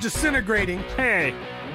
disintegrating. Hey,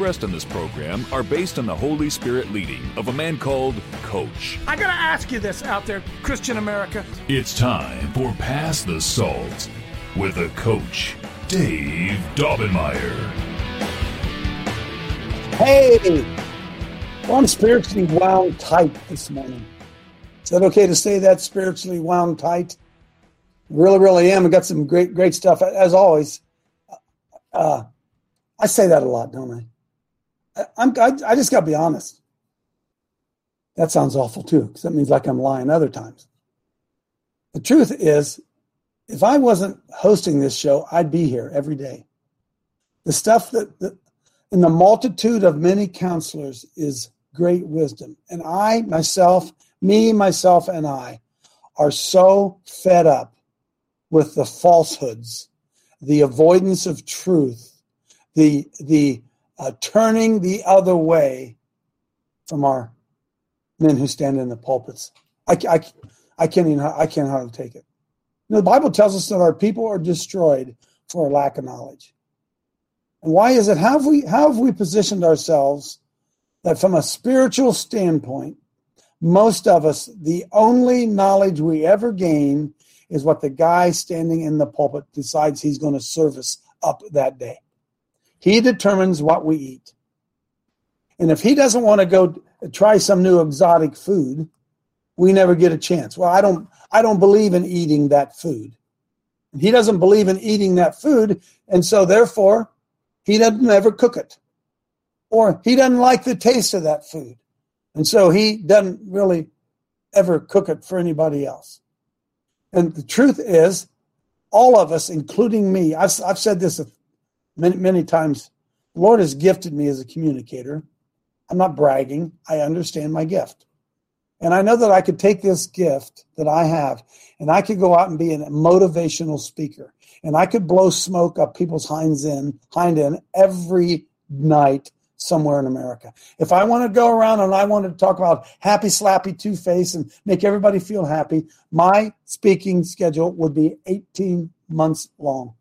in this program are based on the Holy Spirit leading of a man called Coach. I gotta ask you this out there, Christian America. It's time for Pass the Salt with a coach, Dave Daubenmire. Hey, well, I'm spiritually wound tight this morning. Is that okay to say that? Spiritually wound tight? Really, really am. I got some great, great stuff as always. Uh, I say that a lot, don't I? I'm, I, I just got to be honest. That sounds awful too, because that means like I'm lying other times. The truth is, if I wasn't hosting this show, I'd be here every day. The stuff that, that in the multitude of many counselors is great wisdom. And I, myself, me, myself, and I are so fed up with the falsehoods, the avoidance of truth, the, the uh, turning the other way from our men who stand in the pulpits. I, I, I can't even, I can't hardly take it. You know, the Bible tells us that our people are destroyed for lack of knowledge. And why is it? How have we how have we positioned ourselves that from a spiritual standpoint, most of us, the only knowledge we ever gain is what the guy standing in the pulpit decides he's going to service up that day. He determines what we eat. And if he doesn't want to go try some new exotic food, we never get a chance. Well, I don't I don't believe in eating that food. He doesn't believe in eating that food, and so therefore he doesn't ever cook it. Or he doesn't like the taste of that food. And so he doesn't really ever cook it for anybody else. And the truth is, all of us, including me, I've, I've said this many, many times. Lord has gifted me as a communicator. I'm not bragging. I understand my gift. And I know that I could take this gift that I have and I could go out and be a motivational speaker and I could blow smoke up people's hinds end, hind end every night somewhere in America. If I want to go around and I want to talk about happy, slappy two face and make everybody feel happy, my speaking schedule would be 18 months long.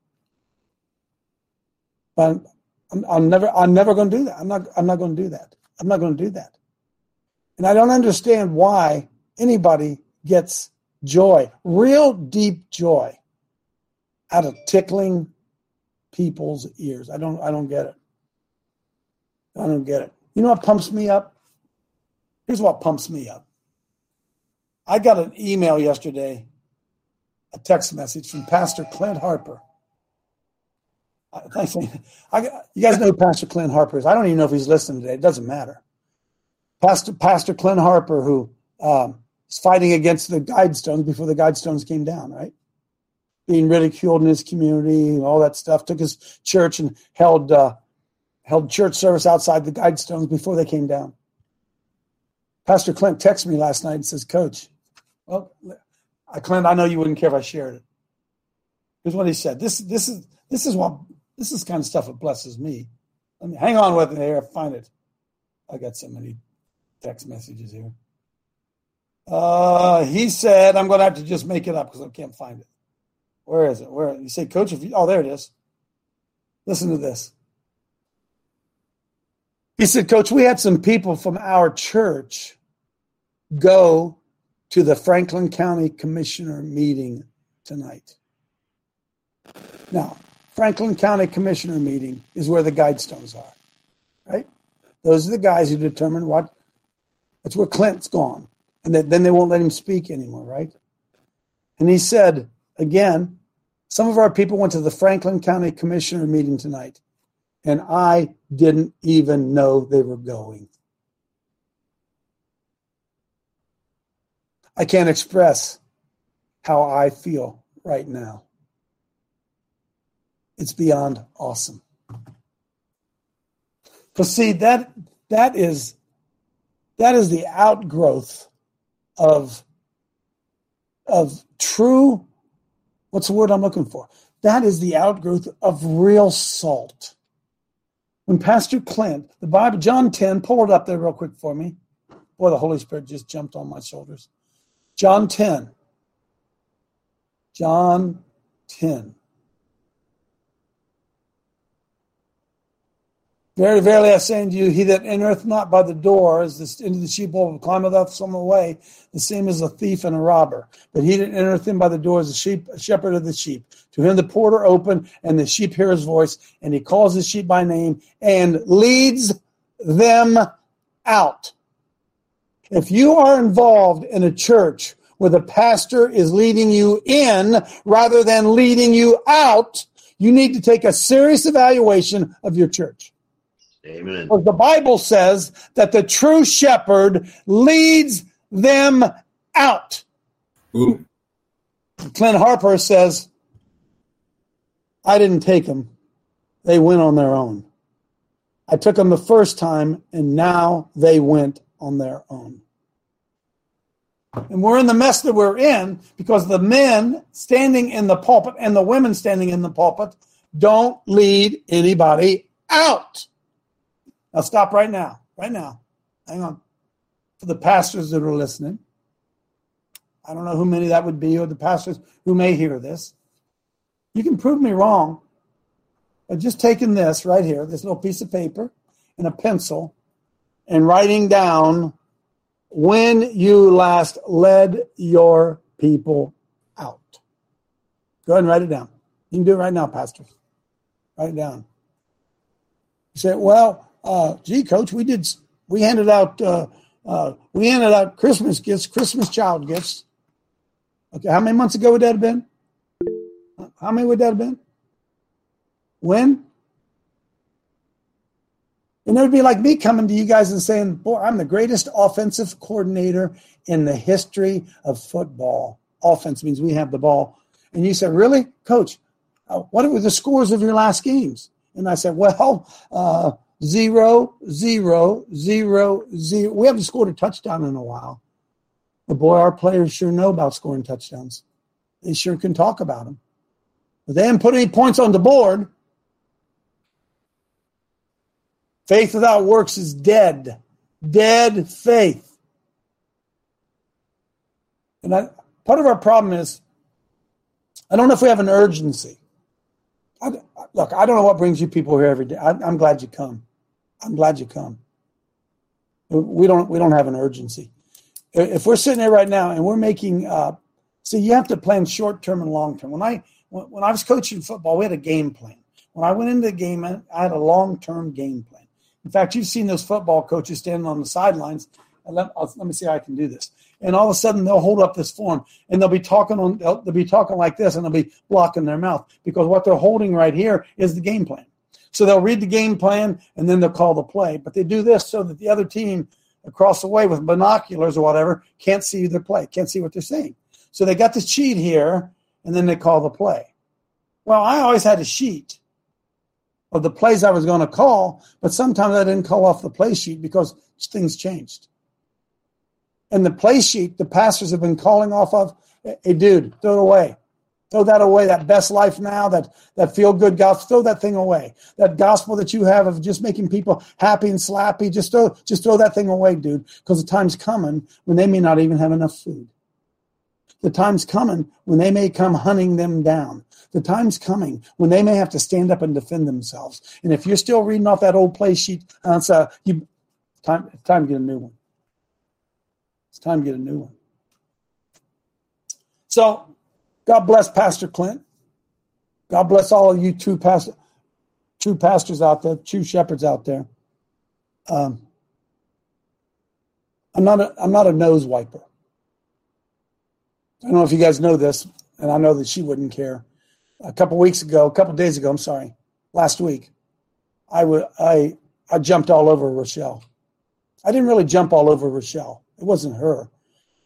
But I'm, I'm never, I'm never going to do that. I'm not, I'm not going to do that. I'm not going to do that. And I don't understand why anybody gets joy, real deep joy out of tickling people's ears. I don't I don't get it. I don't get it. You know what pumps me up? Here's what pumps me up. I got an email yesterday, a text message from Pastor Clint Harper. I I, you guys know Pastor Clint Harper is. I don't even know if he's listening today. It doesn't matter. Pastor Pastor Clint Harper, who um, is fighting against the Guidestones before the Guidestones came down, right? being ridiculed in his community and all that stuff. Took his church and held uh, held church service outside the Guidestones before they came down. Pastor Clint texted me last night and says, "Coach, well, I Clint, I know you wouldn't care if I shared it. Here's what he said. This this is this is what this is kind of stuff that blesses me. Let me hang on with it here. Find it. I got so many text messages here. Uh, he said, I'm going to have to just make it up because I can't find it. Where is it? Where you say, Coach? If you, oh, there it is. Listen to this. He said, Coach, we had some people from our church go to the Franklin County Commissioner meeting tonight. Now, Franklin County Commissioner meeting is where the guidestones are, right? Those are the guys who determine what. That's where Clint's gone, and then they won't let him speak anymore, right? And he said again, some of our people went to the Franklin County Commissioner meeting tonight, and I didn't even know they were going. I can't express how I feel right now. It's beyond awesome. Because see that that is that is the outgrowth of of true what's the word I'm looking for? That is the outgrowth of real salt. When Pastor Clint, the Bible, John 10, pull it up there real quick for me. Boy, the Holy Spirit just jumped on my shoulders. John 10. John 10. Very verily I say unto you, he that entereth not by the door is this, into the sheepfold, climbeth up some way, the same as a thief and a robber. But he that entereth in by the door is a sheep, a shepherd of the sheep. To him the porter open, and the sheep hear his voice, and he calls his sheep by name and leads them out. If you are involved in a church where the pastor is leading you in rather than leading you out, you need to take a serious evaluation of your church. Amen. Because the Bible says that the true shepherd leads them out. Ooh. Clint Harper says, I didn't take them. They went on their own. I took them the first time, and now they went on their own. And we're in the mess that we're in because the men standing in the pulpit and the women standing in the pulpit don't lead anybody out. Now stop right now. Right now. Hang on. For the pastors that are listening, I don't know who many that would be, or the pastors who may hear this. You can prove me wrong. by just taking this right here, this little piece of paper and a pencil, and writing down when you last led your people out. Go ahead and write it down. You can do it right now, pastors. Write it down. You say, well, uh, gee, coach, we did, we handed out, uh, uh, we handed out Christmas gifts, Christmas child gifts. Okay, how many months ago would that have been? How many would that have been? When? And it would be like me coming to you guys and saying, Boy, I'm the greatest offensive coordinator in the history of football. Offense means we have the ball. And you said, Really? Coach, uh, what were the scores of your last games? And I said, Well, uh, zero, zero, zero, zero. We haven't scored a touchdown in a while. But boy, our players sure know about scoring touchdowns. They sure can talk about them. But they haven't put any points on the board. Faith without works is dead. Dead faith. And I, part of our problem is I don't know if we have an urgency. I, look, I don't know what brings you people here every day. I, I'm glad you come. I'm glad you come. We don't we don't have an urgency. If we're sitting there right now and we're making, uh, see, you have to plan short term and long term. When I when I was coaching football, we had a game plan. When I went into the game, I had a long term game plan. In fact, you've seen those football coaches standing on the sidelines. Let, let, me see how I can do this. And all of a sudden, they'll hold up this form and they'll be talking on. They'll, they'll be talking like this, and they'll be blocking their mouth because what they're holding right here is the game plan. So they'll read the game plan and then they'll call the play. But they do this so that the other team across the way with binoculars or whatever can't see their play, can't see what they're saying. So they got the sheet here and then they call the play. Well, I always had a sheet of the plays I was going to call, but sometimes I didn't call off the play sheet because things changed. And the play sheet, the pastors have been calling off of, hey, dude, throw it away. Throw that away. That best life now, that, that feel good gospel, throw that thing away. That gospel that you have of just making people happy and slappy, just throw, just throw that thing away, dude, because the time's coming when they may not even have enough food. The time's coming when they may come hunting them down. The time's coming when they may have to stand up and defend themselves. And if you're still reading off that old play sheet, it's, uh, you, time, it's time to get a new one. It's time to get a new one. So God bless Pastor Clint. God bless all of you true pastor, true pastors out there, true shepherds out there. Um, I'm not a, I'm not a nose wiper. I don't know if you guys know this, and I know that she wouldn't care. A couple weeks ago, a couple days ago, I'm sorry, last week, I would I I jumped all over Rochelle. I didn't really jump all over Rochelle. It wasn't her,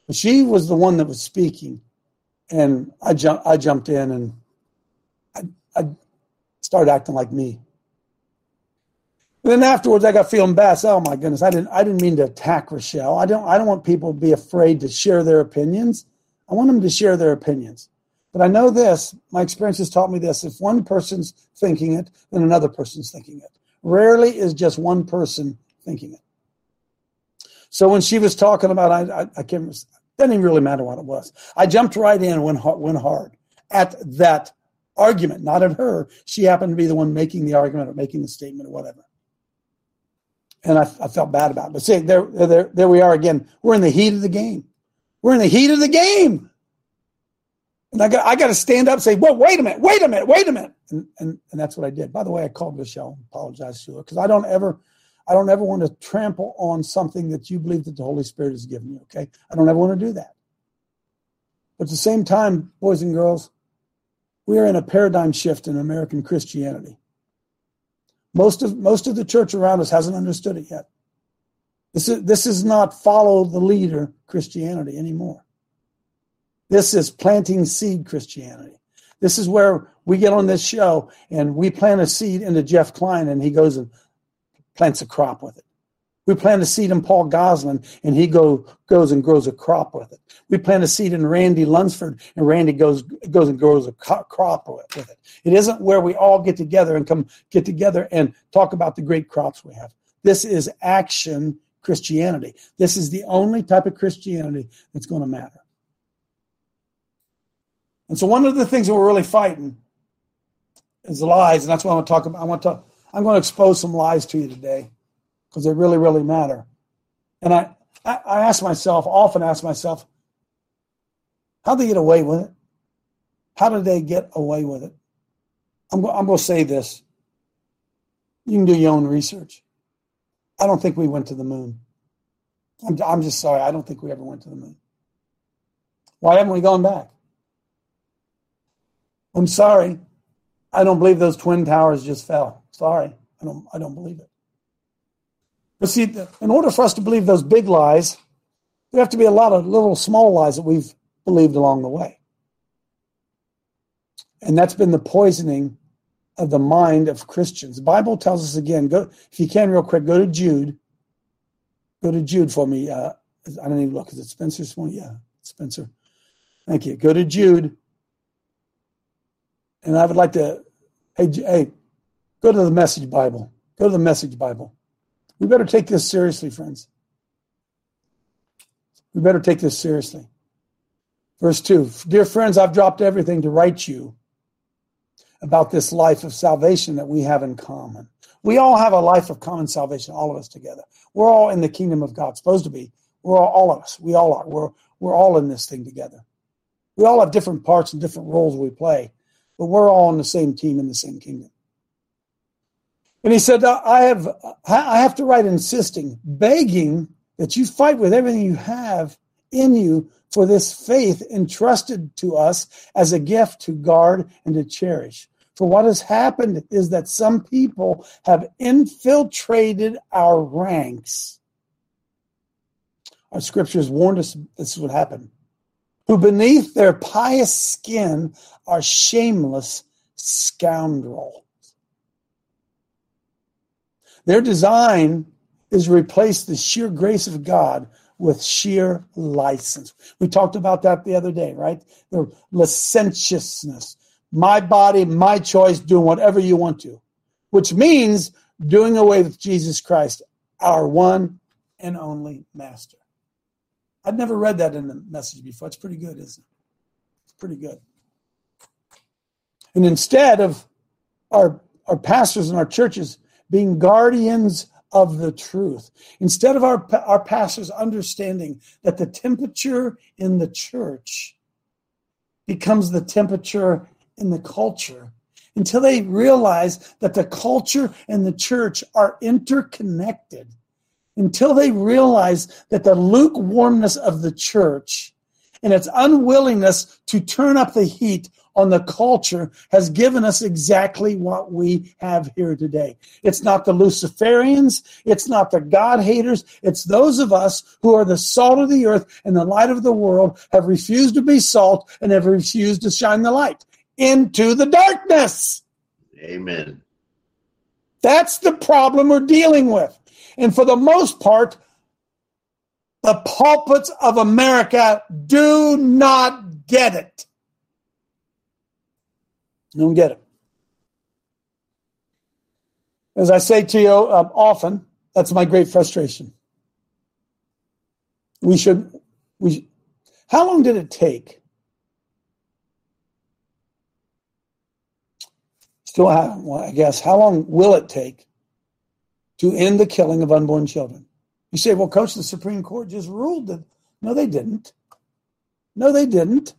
but she was the one that was speaking, and I jumped. I jumped in and I, I started acting like me. then afterwards, I got feeling bad. Oh my goodness, I didn't. I didn't mean to attack Rochelle. I don't. I don't want people to be afraid to share their opinions. I want them to share their opinions. But I know this. My experience has taught me this: if one person's thinking it, then another person's thinking it. Rarely is just one person thinking it. So when she was talking about, I, I, I can't. Doesn't even really matter what it was. I jumped right in, went hard, went hard at that argument, not at her. She happened to be the one making the argument or making the statement or whatever and I, I, felt bad about it. But see, there, there, there we are again. We're in the heat of the game. We're in the heat of the game. And I got, I got to stand up and say, well, wait a minute, wait a minute, wait a minute. And, and, and that's what I did. By the way, I called Michelle, and apologized to her because I don't ever, I don't ever want to trample on something that you believe that the Holy Spirit has given you. Okay. I don't ever want to do that. But at the same time, boys and girls, we are in a paradigm shift in American Christianity. Most of most of the church around us hasn't understood it yet. This is this is not follow the leader Christianity anymore. This is planting seed Christianity. This is where we get on this show and we plant a seed into Jeff Klein and he goes and plants a crop with it. We plant a seed in Paul Goslin, and he go, goes and grows a crop with it. We plant a seed in Randy Lunsford, and Randy goes goes and grows a crop with it. It isn't where we all get together and come get together and talk about the great crops we have. This is action Christianity. This is the only type of Christianity that's going to matter. And so, one of the things that we're really fighting is lies, and that's what I want to talk about. I want to. I'm going to expose some lies to you today because they really, really matter. And I, I, ask myself, often ask myself, how did they get away with it? How did they get away with it? I'm, I'm going to say this. You can do your own research. I don't think we went to the moon. I'm, I'm just sorry. I don't think we ever went to the moon. Why haven't we gone back? I'm sorry. I don't believe those twin towers just fell. Sorry. I don't I don't believe it. But see, in order for us to believe those big lies, there have to be a lot of little small lies that we've believed along the way. And that's been the poisoning of the mind of Christians. The Bible tells us again, go if you can real quick, go to Jude. Go to Jude for me. Uh, I don't even look. Is it Spencer's one? Yeah, Spencer. Thank you. Go to Jude. And I would like to, hey, hey, go to the Message Bible. Go to the Message Bible. We better take this seriously, friends. We better take this seriously. Verse 2 Dear friends, I've dropped everything to write you about this life of salvation that we have in common. We all have a life of common salvation, all of us together. We're all in the kingdom of God, supposed to be. We're all, all of us. We all are. We're, we're all in this thing together. We all have different parts and different roles we play, but we're all on the same team in the same kingdom. And he said, I have, I have to write insisting, begging that you fight with everything you have in you for this faith entrusted to us as a gift to guard and to cherish. For what has happened is that some people have infiltrated our ranks. Our scriptures warned us this would happen. Who beneath their pious skin are shameless scoundrels. Their design is replace the sheer grace of God with sheer license. We talked about that the other day, right? The licentiousness. My body, my choice, doing whatever you want to, which means doing away with Jesus Christ, our one and only master. I've never read that in the message before. It's pretty good, isn't it? It's pretty good. And instead of our, our pastors and our churches being guardians of the truth. Instead of our, our pastors understanding that the temperature in the church becomes the temperature in the culture, until they realize that the culture and the church are interconnected, until they realize that the lukewarmness of the church and its unwillingness to turn up the heat on the culture has given us exactly what we have here today. It's not the Luciferians, it's not the God haters, it's those of us who are the salt of the earth and the light of the world have refused to be salt and have refused to shine the light into the darkness. Amen. That's the problem we're dealing with. And for the most part, the pulpits of America do not get it. Don't get it. As I say to you uh, often, that's my great frustration. We should, we, how long did it take? Still, have, well, I guess, how long will it take to end the killing of unborn children? You say, well, Coach, the Supreme Court just ruled that. No, they didn't. No, they didn't.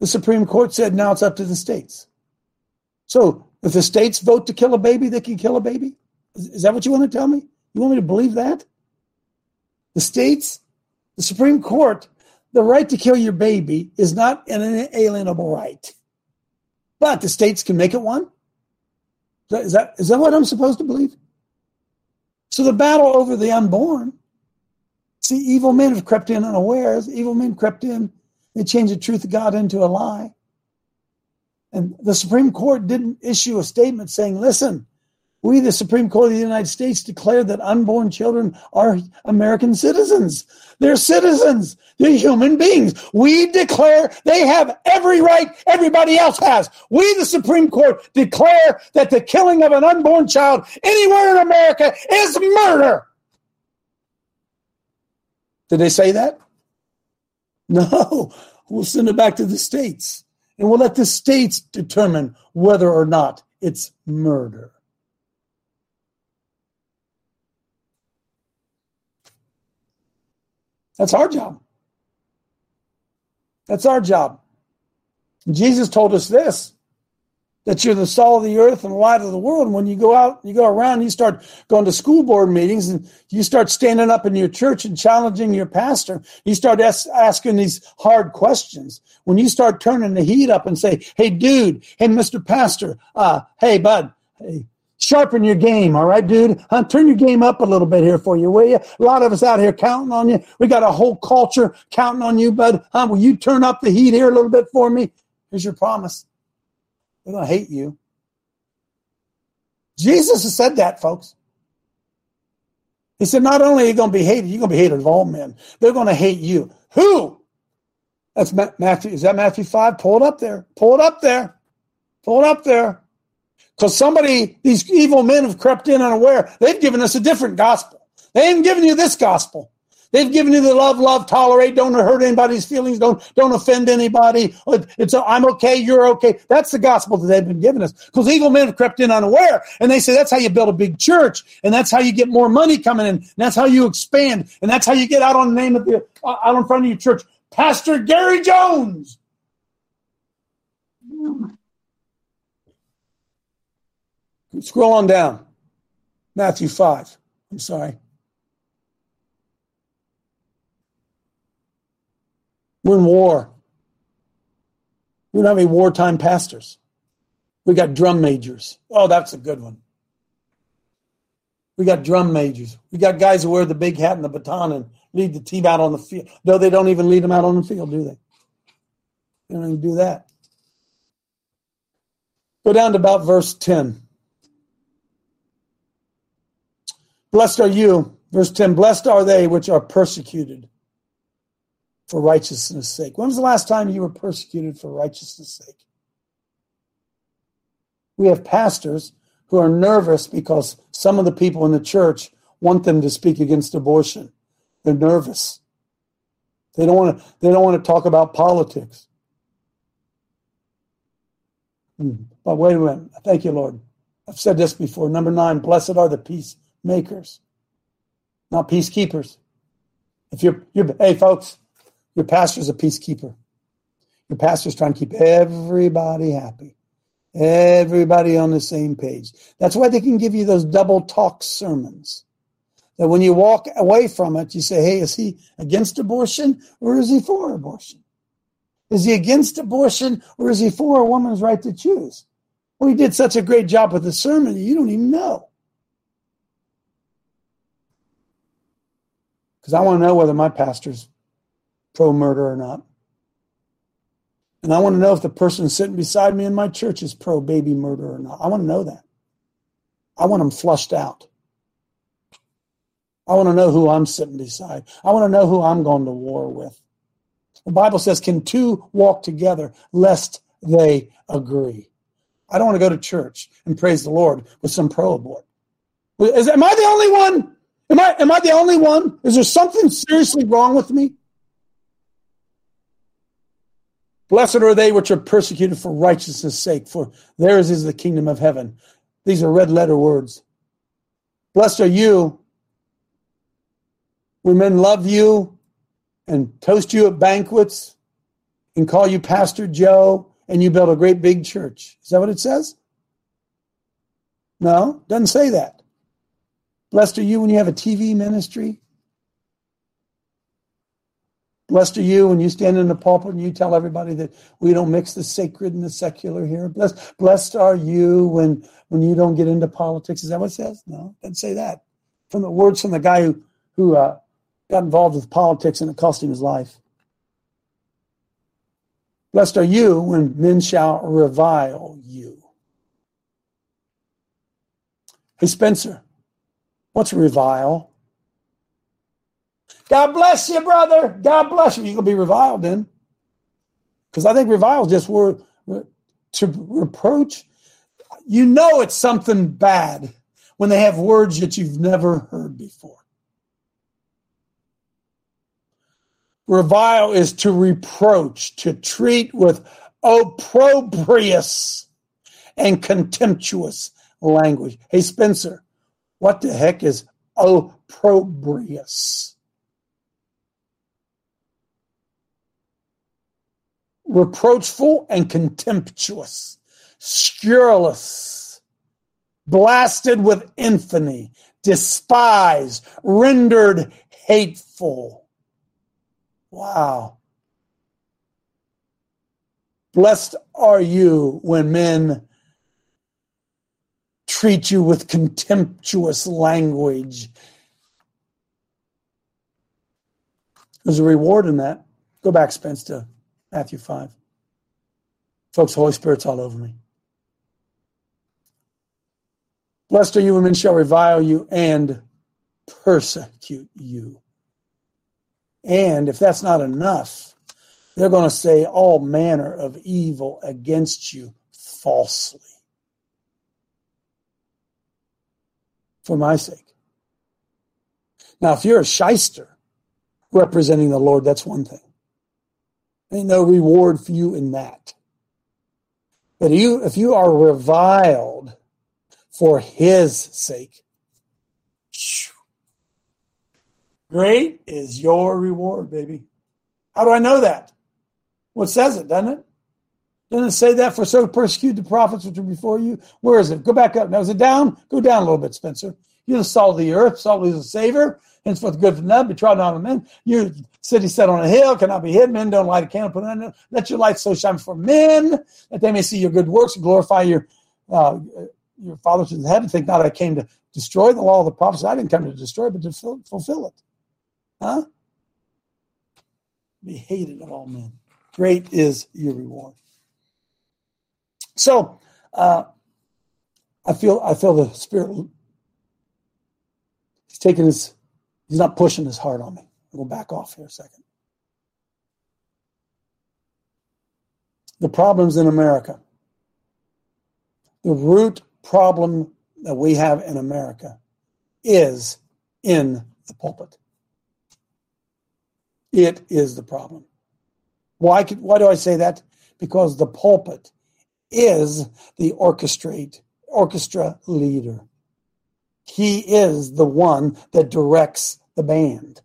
The Supreme Court said now it's up to the states. So if the states vote to kill a baby, they can kill a baby? Is, is that what you want to tell me? You want me to believe that? The states, the Supreme Court, the right to kill your baby is not an inalienable right. But the states can make it one? Is that, is that what I'm supposed to believe? So the battle over the unborn, see, evil men have crept in unawares. Evil men crept in. They changed the truth of God into a lie. And the Supreme Court didn't issue a statement saying, listen, we, the Supreme Court of the United States, declare that unborn children are American citizens. They're citizens. They're human beings. We declare they have every right everybody else has. We, the Supreme Court, declare that the killing of an unborn child anywhere in America is murder. Did they say that? No. We'll send it back to the states and we'll let the states determine whether or not it's murder. That's our job. That's our job. Jesus told us this that you're the salt of the earth and the light of the world. And when you go out, you go around, you start going to school board meetings and you start standing up in your church and challenging your pastor. You start as- asking these hard questions. When you start turning the heat up and say, Hey, dude, hey, Mr. Pastor, uh, hey, bud, hey, Sharpen your game, all right, dude? Huh? Turn your game up a little bit here for you, will you? A lot of us out here counting on you. We got a whole culture counting on you, bud. Huh? Will you turn up the heat here a little bit for me? Here's your promise. They're going to hate you. Jesus has said that, folks. He said, not only are you going to be hated, you're going to be hated of all men. They're going to hate you. Who? That's Matthew. Is that Matthew 5? Pull it up there. Pull it up there. Pull it up there. Because somebody, these evil men have crept in unaware. They've given us a different gospel. They haven't given you this gospel. They've given you the love, love, tolerate, don't hurt anybody's feelings, don't don't offend anybody. It's a, I'm okay, you're okay. That's the gospel that they've been giving us. Because evil men have crept in unaware, and they say that's how you build a big church, and that's how you get more money coming in, and that's how you expand, and that's how you get out on the name of the uh, out in front of your church. Pastor Gary Jones. Scroll on down. Matthew 5. I'm sorry. We're in war. We don't have any wartime pastors. We got drum majors. Oh, that's a good one. We got drum majors. We got guys who wear the big hat and the baton and lead the team out on the field. No, they don't even lead them out on the field, do they? They don't even do that. Go down to about verse 10. Blessed are you, verse 10, blessed are they which are persecuted for righteousness' sake. When was the last time you were persecuted for righteousness' sake? We have pastors who are nervous because some of the people in the church want them to speak against abortion. They're nervous. They don't want to, they don't want to talk about politics. Hmm. But wait a minute. Thank you, Lord. I've said this before. Number nine, blessed are the peacemakers, not peacekeepers. If you're, you're hey folks, your pastor's a peacekeeper. Your pastor's trying to keep everybody happy, everybody on the same page. That's why they can give you those double talk sermons. That when you walk away from it, you say, hey, is he against abortion or is he for abortion? Is he against abortion or is he for a woman's right to choose? Well, he did such a great job with the sermon, you don't even know. because I want to know whether my pastor's pro murder or not. And I want to know if the person sitting beside me in my church is pro baby murder or not. I want to know that. I want them flushed out. I want to know who I'm sitting beside. I want to know who I'm going to war with. The Bible says, Can two walk together lest they agree? I don't want to go to church and praise the Lord with some pro abort. Is, am I the only one? Am I, am I the only one? Is there something seriously wrong with me? Blessed are they which are persecuted for righteousness' sake, for theirs is the kingdom of heaven. These are red letter words. Blessed are you when men love you and toast you at banquets and call you Pastor Joe and you build a great big church. Is that what it says? No, doesn't say that. Blessed are you when you have a TV ministry. Blessed are you when you stand in the pulpit and you tell everybody that we don't mix the sacred and the secular here. Blessed, blessed are you when when you don't get into politics. Is that what it says? No, doesn't say that. From the words from the guy who who uh, got involved with politics and it cost him his life. Blessed are you when men shall revile you. Hey, Spencer, what's revile? God bless you, brother. God bless you. You're going to be reviled then. Because I think revile is just word to reproach. You know it's something bad when they have words that you've never heard before. Revile is to reproach, to treat with opprobrious and contemptuous language. Hey, Spencer, what the heck is opprobrious? Reproachful and contemptuous, scurrilous, blasted with infamy, despised, rendered hateful Wow. Blessed are you when men treat you with contemptuous language. There's a reward in that. Go back, Spence, to Matthew 5. Folks, Holy Spirit's all over me. Blessed are you men shall revile you and persecute you. And if that's not enough, they're going to say all manner of evil against you falsely for my sake. Now, if you're a shyster representing the Lord, that's one thing. No reward for you in that. But you, if you are reviled for his sake, Great is your reward, baby. How do I know that? Well, it says it, doesn't it? Doesn't it say that for so persecute the prophets which are before you? Where is it? Go back up. Now, is it down? Go down a little bit, Spencer. You're the salt of the earth. Salt is a savior. Henceforth, good for none, be trodden on men. Your city set on a hill cannot be hid. Men don't light a candle, put it it. Let your light so shine for men that they may see your good works and glorify your uh, your Father in heaven. Think not I came to destroy the law of the prophets. I didn't come to destroy, but to fulfill it. Huh? Be hated of all men. Great is your reward. So, uh, I feel I feel the spirit. He's taking his. He's not pushing his heart on me. We'll back off here a second. The problems in America. The root problem that we have in America is in the pulpit. It is the problem. Why, why do I say that? Because the pulpit is the orchestrate, orchestra leader. He is the one that directs the band.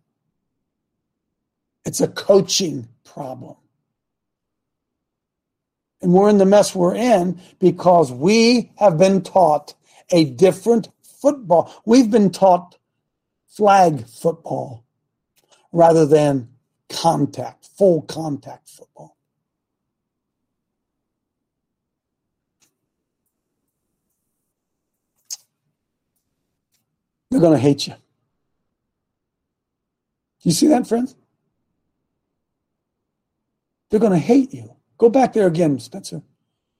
It's a coaching problem. And we're in the mess we're in because we have been taught a different football. We've been taught flag football rather than contact, full contact football. They're going to hate you. You see that, friends? They're going to hate you. Go back there again, Spencer,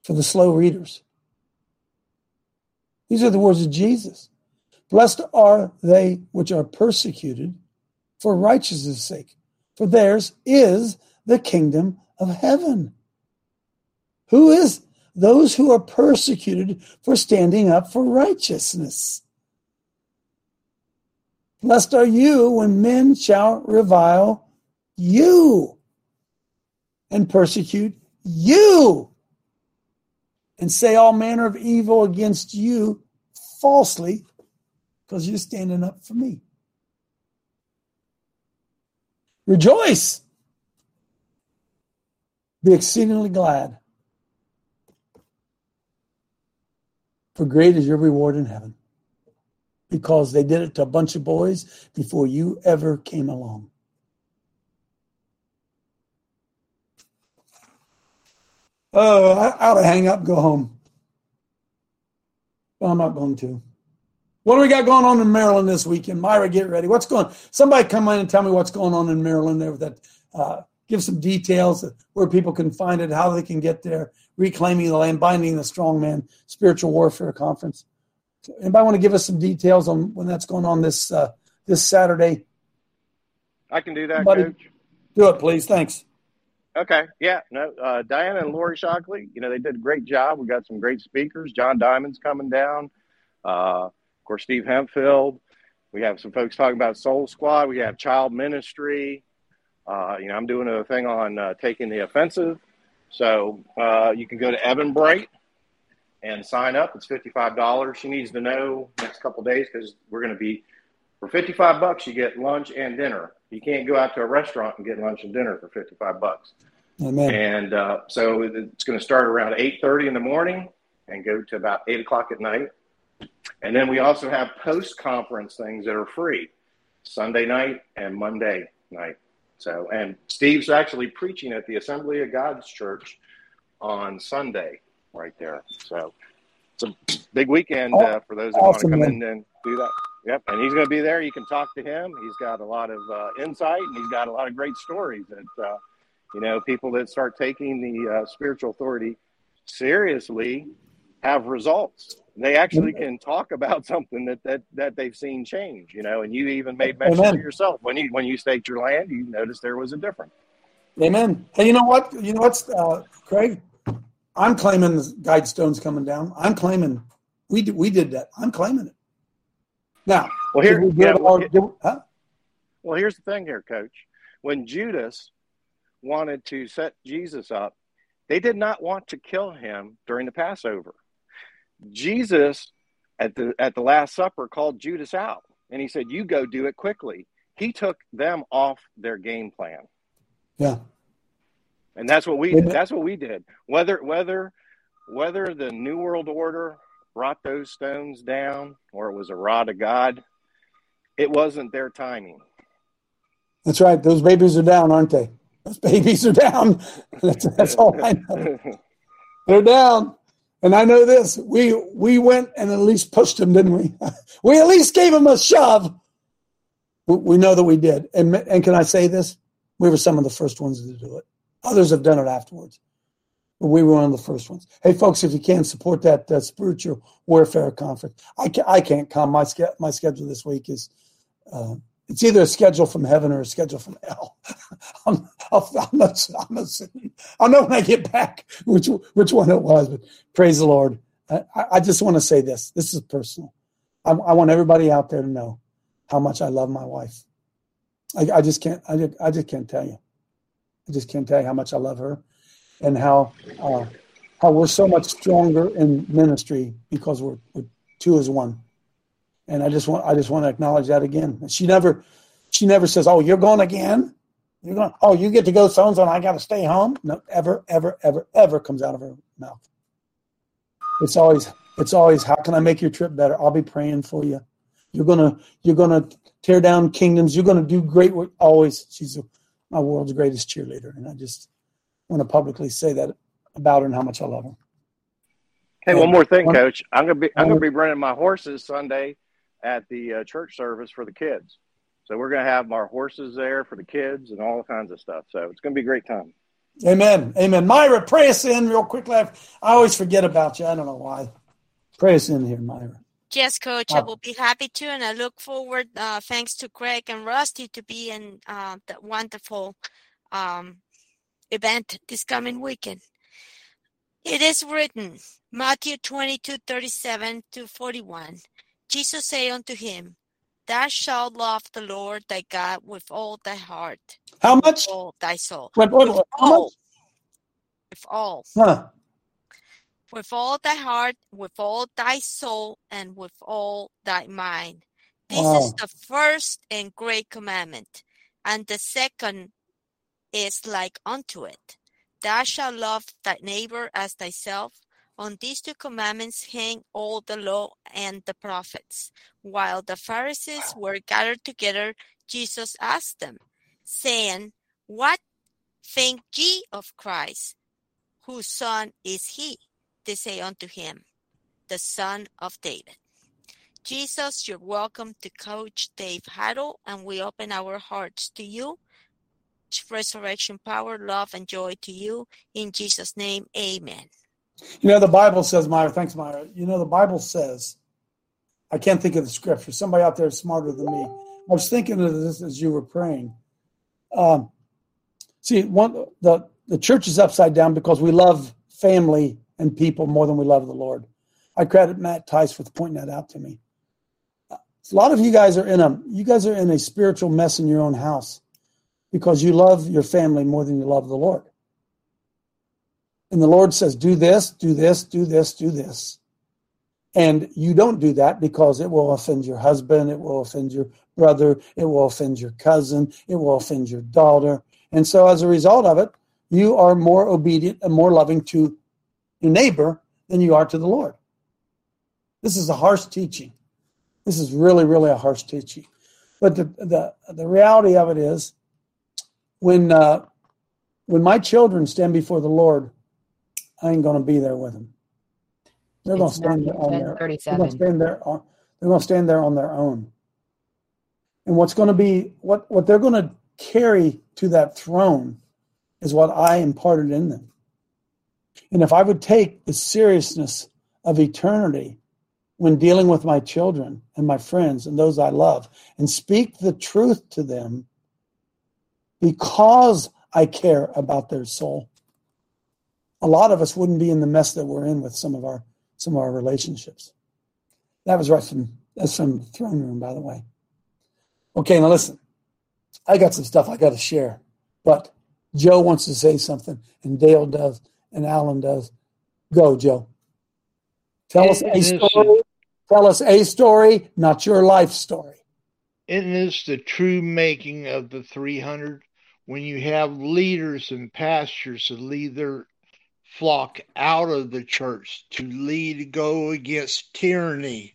for the slow readers. These are the words of Jesus. Blessed are they which are persecuted for righteousness' sake, for theirs is the kingdom of heaven. Who is those who are persecuted for standing up for righteousness? Blessed are you when men shall revile you and persecute you and say all manner of evil against you falsely because you're standing up for me. Rejoice. Be exceedingly glad. For great is your reward in heaven. Because they did it to a bunch of boys before you ever came along. Oh, I ought to hang up, go home. Well, I'm not going to. What do we got going on in Maryland this weekend? Myra, get ready. What's going? Somebody come in and tell me what's going on in Maryland there. That uh, give some details where people can find it, how they can get there. Reclaiming the land, binding the strong man, spiritual warfare conference. Anybody want to give us some details on when that's going on this uh, this Saturday? I can do that, Coach. Do it, please. Thanks. Okay, yeah, no, uh, Diana and Lori Shockley, you know, they did a great job. We got some great speakers. John Diamond's coming down. Uh, of course, Steve Hempfield. We have some folks talking about Soul Squad. We have child ministry. Uh, you know, I'm doing a thing on uh, taking the offensive. So uh, you can go to Eventbrite and sign up. It's $55. She needs to know next couple days because we're going to be for 55 bucks you get lunch and dinner. You can't go out to a restaurant and get lunch and dinner for 55 bucks. Amen. And uh, so it's going to start around 8:30 in the morning and go to about 8 o'clock at night. And then we also have post-conference things that are free, Sunday night and Monday night. So, and Steve's actually preaching at the Assembly of God's Church on Sunday, right there. So it's a big weekend uh, for those that Awesome, want to come man. in and do that. Yep, and he's going to be there. You can talk to him. He's got a lot of uh, insight, and he's got a lot of great stories that uh, you know people that start taking the uh, spiritual authority seriously have results. They actually can talk about something that that that they've seen change. You know, and you even made mention Amen. yourself when you when you staked your land, you noticed there was a difference. Amen. Hey, you know what? You know what's uh, Craig? I'm claiming the guide stone's coming down. I'm claiming we did, we did that. I'm claiming it. Now, Well, here, we yeah, well, our- did- huh? Well, here's the thing here, coach. When Judas wanted to set Jesus up, they did not want to kill him during the Passover. Jesus at the at the last supper called Judas out and he said, "You go do it quickly." He took them off their game plan. yeah, And that's what we that's what we did. Whether whether whether the New World Order brought those stones down or it was a rod of God, it wasn't their timing. that's right. Those babies are down, aren't they? Those babies are down. That's, that's all I know. They're down. And I know this. We we went and at least pushed them, didn't we? we at least gave them a shove. We- We know that we did. And and can I say this? We were some of the first ones to do it. Others have done it afterwards. But we were one of the first ones. Hey, folks, if you can support that spiritual warfare conference, I can't, I can't come. My ske- my schedule this week is uh, it's either a schedule from heaven or a schedule from hell. I'm, I'll, I'm not, I'm not I'll know when I get back which which one it was. But praise the Lord. I, I I just want to say this. This is personal. I, I want everybody out there to know how much I love my wife. I, I just can't. I just, I just can't tell you. I just can't tell you how much I love her, and how uh, how we're so much stronger in ministry because we're, we're two as one. And I just want I just want to acknowledge that again. She never she never says, "Oh, you're going again." You're going. Oh, you get to go so and so, I got to stay home. No, ever, ever, ever, ever comes out of her mouth. It's always it's always how can I make your trip better? I'll be praying for you. You're gonna you're gonna tear down kingdoms. You're gonna do great work. Always, she's my world's greatest cheerleader, and I just want to publicly say that about her and how much I love her. Hey, one more thing, One- Coach. I'm gonna be I'm gonna be running my horses Sunday at the uh, church service for the kids. So we're gonna have our horses there for the kids and all kinds of stuff. So it's gonna be a great time. Amen. Amen. Myra, pray us in real quick. I always forget about you. I don't know why. Pray us in here, Myra. Yes, Coach. I will be happy to, and I look forward, uh, thanks to Greg and Rusty, to be in uh, that wonderful um, event this coming weekend. It is written, Matthew 22, 37 to 41. Jesus said unto him, Thou shalt love the Lord thy God with all thy heart, How with much? all thy soul, What, what, with all, much? with all, Huh. With all thy heart, with all thy soul, and with all thy mind. This is the first and great commandment, and the second is like unto it. Thou shalt love thy neighbor as thyself. On these two commandments hang all the law and the prophets. While the Pharisees were gathered together, Jesus asked them, saying, What think ye of Christ? Whose son is he? They say unto him, The son of David. Jesus, you're welcome to Coach Dave Haddle, and we open our hearts to you. Resurrection power, love, and joy to you. In Jesus' name, amen. You know, the Bible says, Myra, thanks, Myra. You know, the Bible says, I can't think of the scripture. Somebody out there is smarter than me. I was thinking of this as you were praying. Um, see, one the the church is upside down because we love family and people more than we love the Lord. I credit Matt Tice with pointing that out to me. A lot of you guys are in a you guys are in a spiritual mess in your own house because you love your family more than you love the Lord. And the Lord says, do this, do this, do this, do this. And you don't do that because it will offend your husband, it will offend your brother, it will offend your cousin, it will offend your daughter. And so as a result of it, you are more obedient and more loving to your neighbor than you are to the Lord. This is a harsh teaching. This is really, really a harsh teaching. But the the, the reality of it is when uh, when my children stand before the Lord, I ain't going to be there with them. They're going to stand there on their. 10, They're going 37. to stand there on. They're going to stand there on their own. And what's going to be what what they're going to carry to that throne is what I imparted in them. And if I would take the seriousness of eternity when dealing with my children and my friends and those I love and speak the truth to them because I care about their soul, a lot of us wouldn't be in the mess that we're in with some of our some of our relationships. That was right from that's from throne room, by the way. Okay, now listen. I got some stuff I got to share, but Joe wants to say something, and Dale does, and Alan does. Go, Joe. Tell us a story. Tell us a story, not your life story. Isn't this the true making of the 300? When you have leaders and pastors to lead their flock out of the church, to lead, go against tyranny,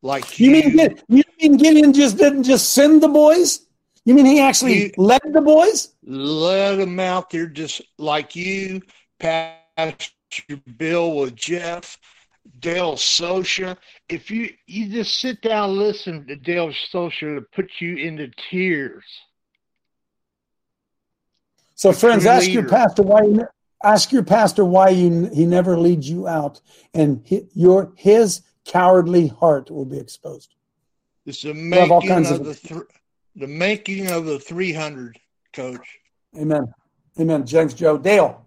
like You you, mean you mean Gideon just didn't just send the boys? You mean he actually led the boys? let them out there just like you, Pastor Bill with Jeff, Dale Socia. If you you just sit down and listen to Dale Socia to put you into tears. So, friends, ask your pastor why. You, ask your pastor why you he never leads you out, and hi, your his cowardly heart will be exposed. It's the We have all making of of- the th- the making of the 300, coach. Amen. Amen. James Joe Dale.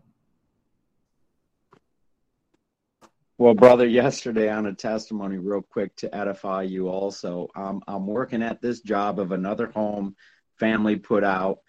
Well, brother, yesterday on a testimony, real quick to edify you also, um, I'm working at this job of another home family put out,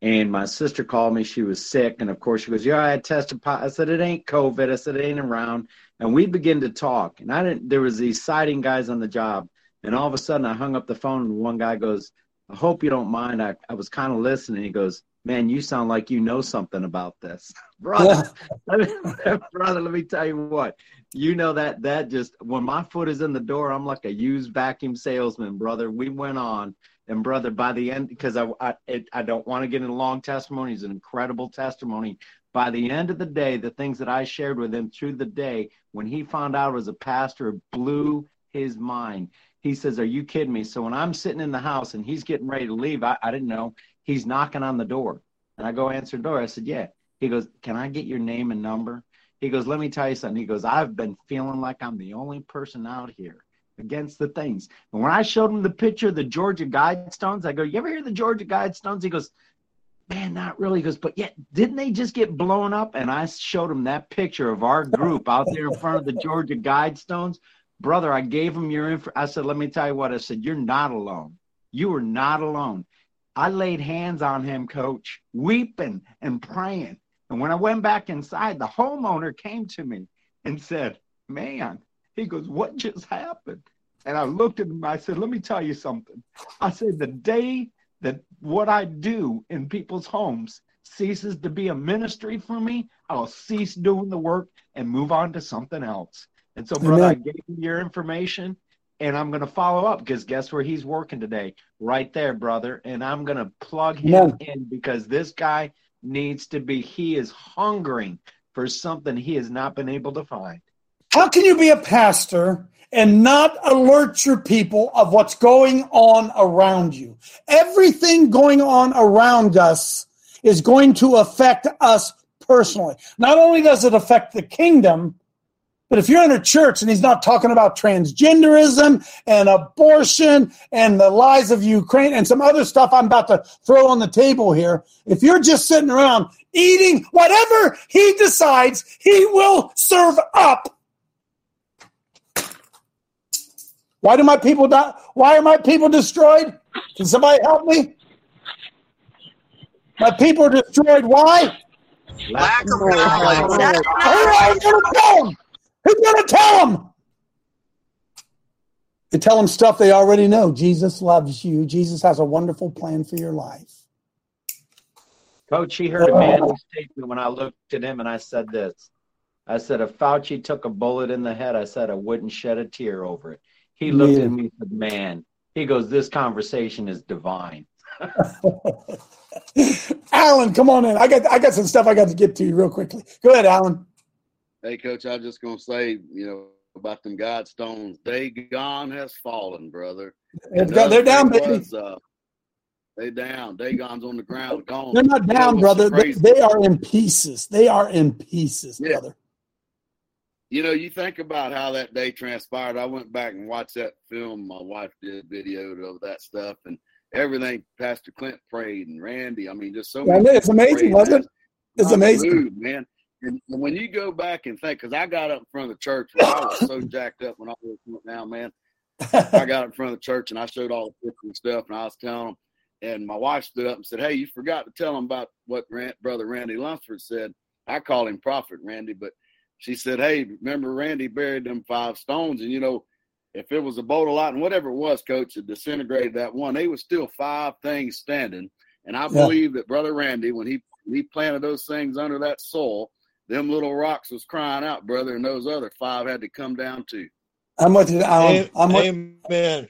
and my sister called me. She was sick, and of course, she goes, "Yeah, I had tested positive." I said, "It ain't COVID." I said, "It ain't around." And we begin to talk, and I didn't. There was these siding guys on the job, and all of a sudden, I hung up the phone, and one guy goes, "I hope you don't mind." I, I was kind of listening. He goes, "Man, you sound like you know something about this, brother." let me, brother, let me tell you what. You know that that just when my foot is in the door, I'm like a used vacuum salesman, brother. We went on, and brother, by the end, because I I, it, I don't want to get into long testimony. It's an incredible testimony. By the end of the day, the things that I shared with him through the day, when he found out I was a pastor, it blew his mind. He says, "Are you kidding me?" So when I'm sitting in the house and he's getting ready to leave, I, I didn't know he's knocking on the door, and I go answer the door. I said, "Yeah." He goes, "Can I get your name and number?" He goes, let me tell you something. He goes, I've been feeling like I'm the only person out here against the things. And when I showed him the picture of the Georgia Guidestones, I go, you ever hear the Georgia Guidestones? He goes, man, not really. He goes, but yet, didn't they just get blown up? And I showed him that picture of our group out there in front of the Georgia Guidestones. Brother, I gave him your info. I said, let me tell you what. I said, you're not alone. You are not alone. I laid hands on him, coach, weeping and praying. And when I went back inside, the homeowner came to me and said, man, he goes, what just happened? And I looked at him. I said, let me tell you something. I said, the day that what I do in people's homes ceases to be a ministry for me, I'll cease doing the work and move on to something else. And so, brother, Amen. I gave you your information and I'm going to follow up because guess where he's working today? Right there, brother. And I'm going to plug him Amen. in because this guy needs to be, he is hungering for something he has not been able to find. How can you be a pastor and not alert your people of what's going on around you? Everything going on around us is going to affect us personally. Not only does it affect the kingdom, but if you're in a church and he's not talking about transgenderism and abortion and the lies of Ukraine and some other stuff I'm about to throw on the table here, if you're just sitting around eating whatever he decides, he will serve up. Why do my people die? Why are my people destroyed? Can somebody help me? My people are destroyed. Why? Lack of knowledge. Who's going to tell them? To tell them stuff they already know. Jesus loves you. Jesus has a wonderful plan for your life. Coach, he heard a man statement when I looked at him and I said this. I said, if Fauci took a bullet in the head, I said I wouldn't shed a tear over it. He looked yeah. at me and said, man, he goes, this conversation is divine. Alan, come on in. I got I got some stuff I got to get to you real quickly. Go ahead, Alan. Hey, coach, I was just gonna say, you know, about them God stones. Dagon has fallen, brother. They're down, baby. Was, uh, they down. Dagon's on the ground, gone. They're not down, brother. They, they, are in pieces. They are in pieces, yeah. brother. You know, you think about how that day transpired. I went back and watched that film. My wife did video of that stuff and everything. Pastor Clint prayed and Randy. I mean, just so. Yeah, it's amazing, wasn't it? It's amazing, man. And when you go back and think, because I got up in front of the church when I was so jacked up when I was now, man. I got up in front of the church and I showed all the pictures and stuff, and I was telling them. And my wife stood up and said, "Hey, you forgot to tell them about what Rand, brother Randy Lunsford said." I call him Prophet Randy, but she said, "Hey, remember Randy buried them five stones, and you know, if it was a boat of light and whatever it was, Coach, it disintegrated that one. They was still five things standing, and I yeah. believe that brother Randy, when he he planted those things under that soil, them little rocks was crying out, brother, and those other five had to come down too. I'm with you. I'm, I'm with, Amen.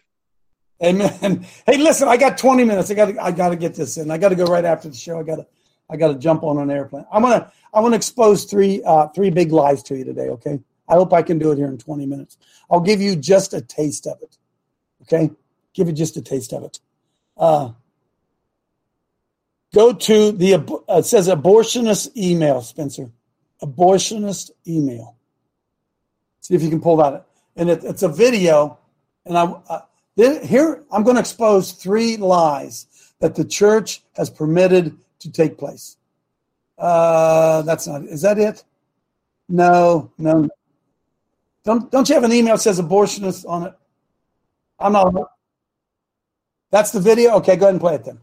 Amen. Hey, listen, I got 20 minutes. I got to, I got to get this in. I got to go right after the show. I got to, I got to jump on an airplane. I'm gonna, I want to expose three, uh, three big lies to you today. Okay. I hope I can do it here in 20 minutes. I'll give you just a taste of it. Okay. Give you just a taste of it. Uh, go to the, uh, it says abortionist email, Spencer abortionist email. See if you can pull that. And it, it's a video. And I uh, here I'm going to expose three lies that the church has permitted to take place. Uh, that's not. Is that it? No, no. Don't don't you have an email that says abortionist on it? I'm not. That's the video. Okay, go ahead and play it then.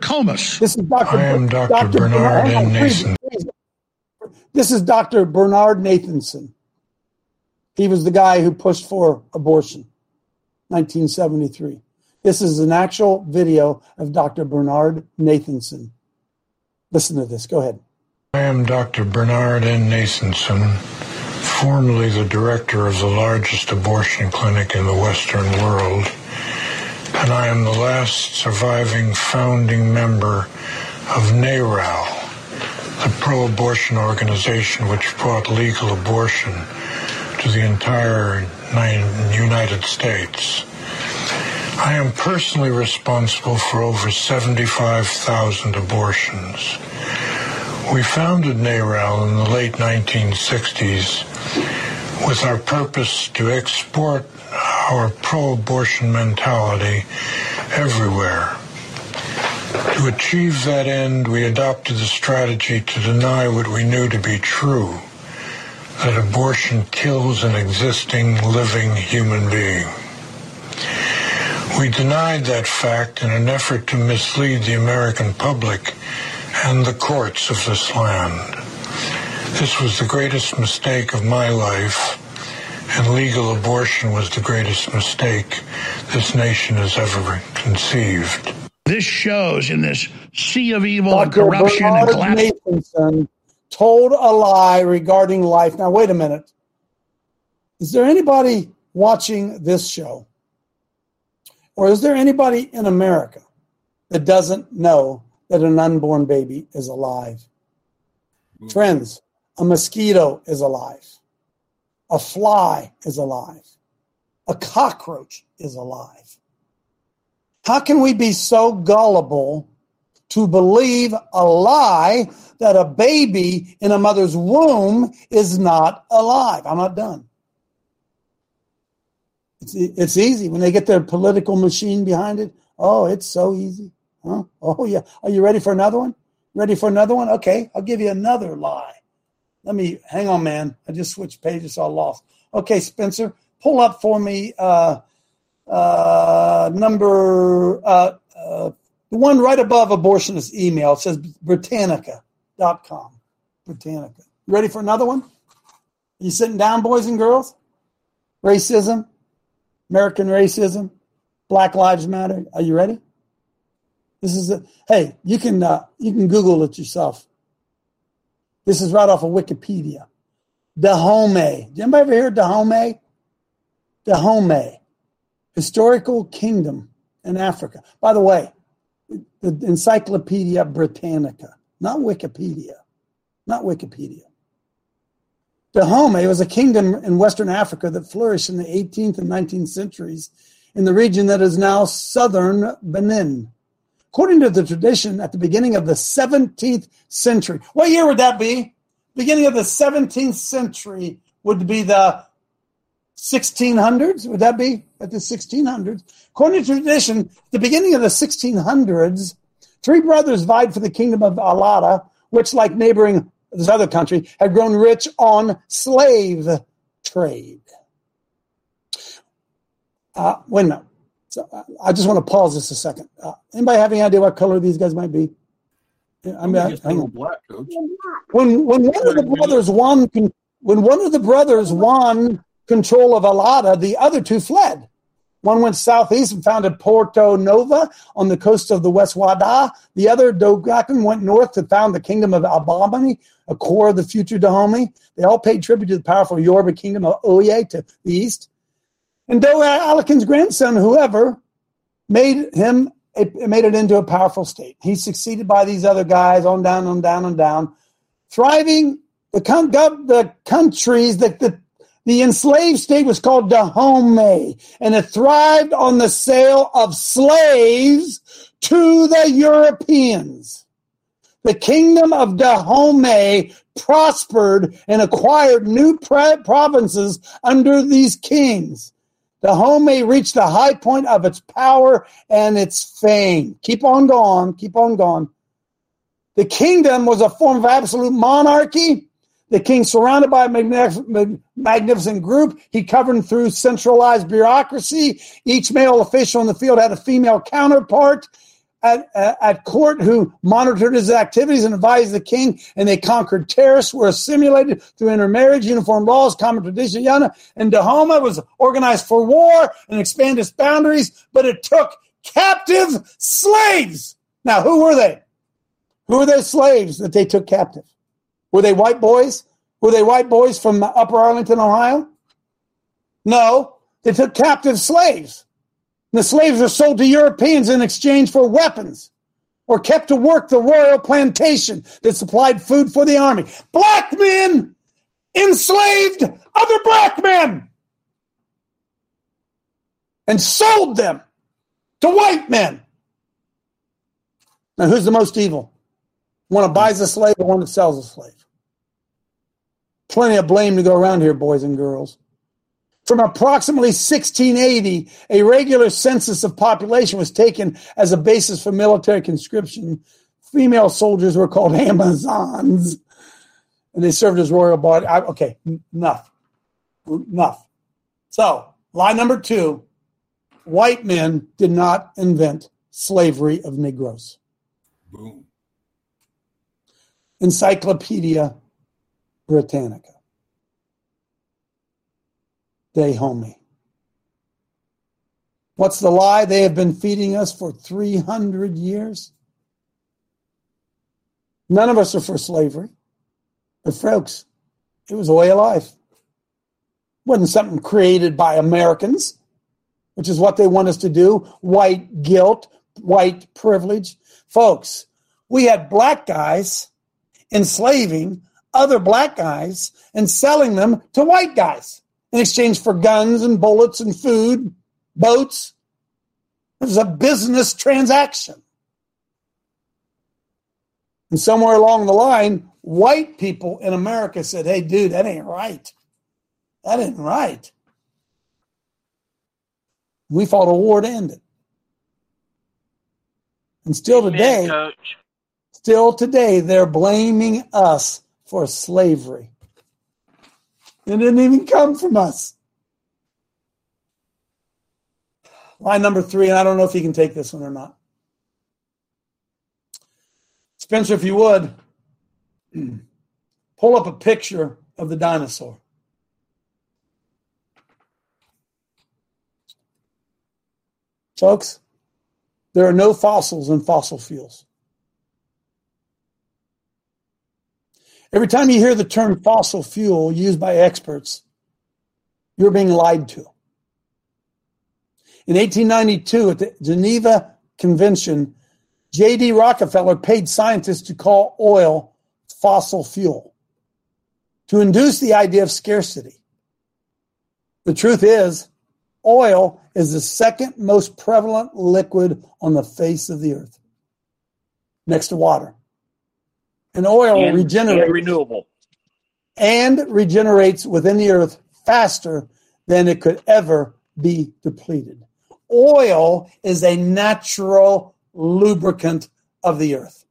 Comus. This is Dr. I am Dr. Dr. Bernard, Bernard N. Nason. This is Dr. Bernard Nathanson. He was the guy who pushed for abortion, 1973. This is an actual video of Dr. Bernard Nathanson. Listen to this. Go ahead. I am Dr. Bernard N. Nathanson, formerly the director of the largest abortion clinic in the Western world, and I am the last surviving founding member of NARAL, a pro abortion organization which brought legal abortion to the entire United States. I am personally responsible for over 75,000 abortions. We founded NARAL in the late 1960s with our purpose to export our pro-abortion mentality everywhere. To achieve that end, we adopted the strategy to deny what we knew to be true, that abortion kills an existing living human being. We denied that fact in an effort to mislead the American public and the courts of this land. This was the greatest mistake of my life, and legal abortion was the greatest mistake this nation has ever conceived. This shows in this sea of evil Dr. and corruption and Bernard collapse. Nathanson told a lie regarding life. Now, wait a minute. Is there anybody watching this show? Or is there anybody in America that doesn't know that an unborn baby is alive? Mm. Friends, a mosquito is alive. A fly is alive. A cockroach is alive. How can we be so gullible to believe a lie that a baby in a mother's womb is not alive? I'm not done. It's, it's easy when they get their political machine behind it. Oh, it's so easy. Huh? Oh, yeah. Are you ready for another one? Ready for another one? Okay, I'll give you another lie. Let me hang on, man. I just switched pages, so I lost. Okay, Spencer, pull up for me uh, uh, number uh, uh, the one right above abortionist email. It says Britannica.com. Britannica. You ready for another one? You sitting down, boys and girls? Racism, American racism, Black Lives Matter. Are you ready? This is a hey. You can uh, you can Google it yourself. This is right off of Wikipedia. Dahomey. Did anybody ever hear Dahomey? Dahomey, historical kingdom in Africa. By the way, the Encyclopedia Britannica, not Wikipedia, not Wikipedia. Dahomey was a kingdom in Western Africa that flourished in the 18th and 19th centuries in the region that is now southern Benin. According to the tradition, at the beginning of the 17th century, what year would that be? Beginning of the 17th century would be the 1600s. Would that be at the 1600s? According to tradition, the beginning of the 1600s, three brothers vied for the kingdom of Allada, which, like neighboring this other country, had grown rich on slave trade. Uh, wait a minute. So, uh, I just want to pause this a second. Uh, anybody have any idea what color these guys might be? I mean, I- hang on. black coach. When when one of the brothers won when one of the brothers won control of Allada, the other two fled. One went southeast and founded Porto Novo on the coast of the West Wada. The other, Dogakan, went north to found the kingdom of Abomey, a core of the future Dahomey. They all paid tribute to the powerful Yoruba kingdom of Oyo to the east. And Do grandson, whoever, made him it made it into a powerful state. He's succeeded by these other guys on down, on down, on down, thriving. The, con- the countries that the the enslaved state was called Dahomey, and it thrived on the sale of slaves to the Europeans. The kingdom of Dahomey prospered and acquired new provinces under these kings. Dahomey reached the high point of its power and its fame. Keep on going, keep on going. The kingdom was a form of absolute monarchy. The king, surrounded by a magnif- magnificent group, he governed through centralized bureaucracy. Each male official in the field had a female counterpart at, at court who monitored his activities and advised the king. And they conquered terrorists, were assimilated through intermarriage, uniform laws, common tradition, yana. And Dahomey was organized for war and expanded its boundaries, but it took captive slaves. Now, who were they? Who were those slaves that they took captive? Were they white boys? Were they white boys from Upper Arlington, Ohio? No, they took captive slaves. And The slaves were sold to Europeans in exchange for weapons or kept to work the royal plantation that supplied food for the army. Black men enslaved other black men and sold them to white men. Now, who's the most evil? One that buys a slave or one that sells a slave. Plenty of blame to go around here, boys and girls. From approximately 1680, a regular census of population was taken as a basis for military conscription. Female soldiers were called Amazons, and they served as royal body. I, okay, enough. Enough. So, lie number two white men did not invent slavery of Negroes. Boom. Encyclopedia Britannica. Dahomey What's the lie they have been feeding us for 300 years? None of us are for slavery. But folks, it was a way of life. Wasn't something created by Americans, which is what they want us to do. White guilt, white privilege. Folks, we had black guys enslaving other black guys and selling them to white guys in exchange for guns and bullets and food, boats. It was a business transaction. And somewhere along the line, white people in America said, hey, dude, that ain't right. That ain't right. We fought a war to end it. And still today, Coach. still today, they're blaming us for slavery. It didn't even come from us. Line number three, and I don't know if you can take this one or not. Spencer, if you would, pull up a picture of the dinosaur. Folks, there are no fossils in fossil fuels. Every time you hear the term fossil fuel used by experts, you're being lied to. In 1892, at the Geneva Convention, J.D. Rockefeller paid scientists to call oil fossil fuel to induce the idea of scarcity. The truth is, oil is the second most prevalent liquid on the face of the earth, next to water. And oil And- regenerates and renewable. and regenerates within the earth faster than it could ever be depleted. Oil is a natural lubricant of the earth.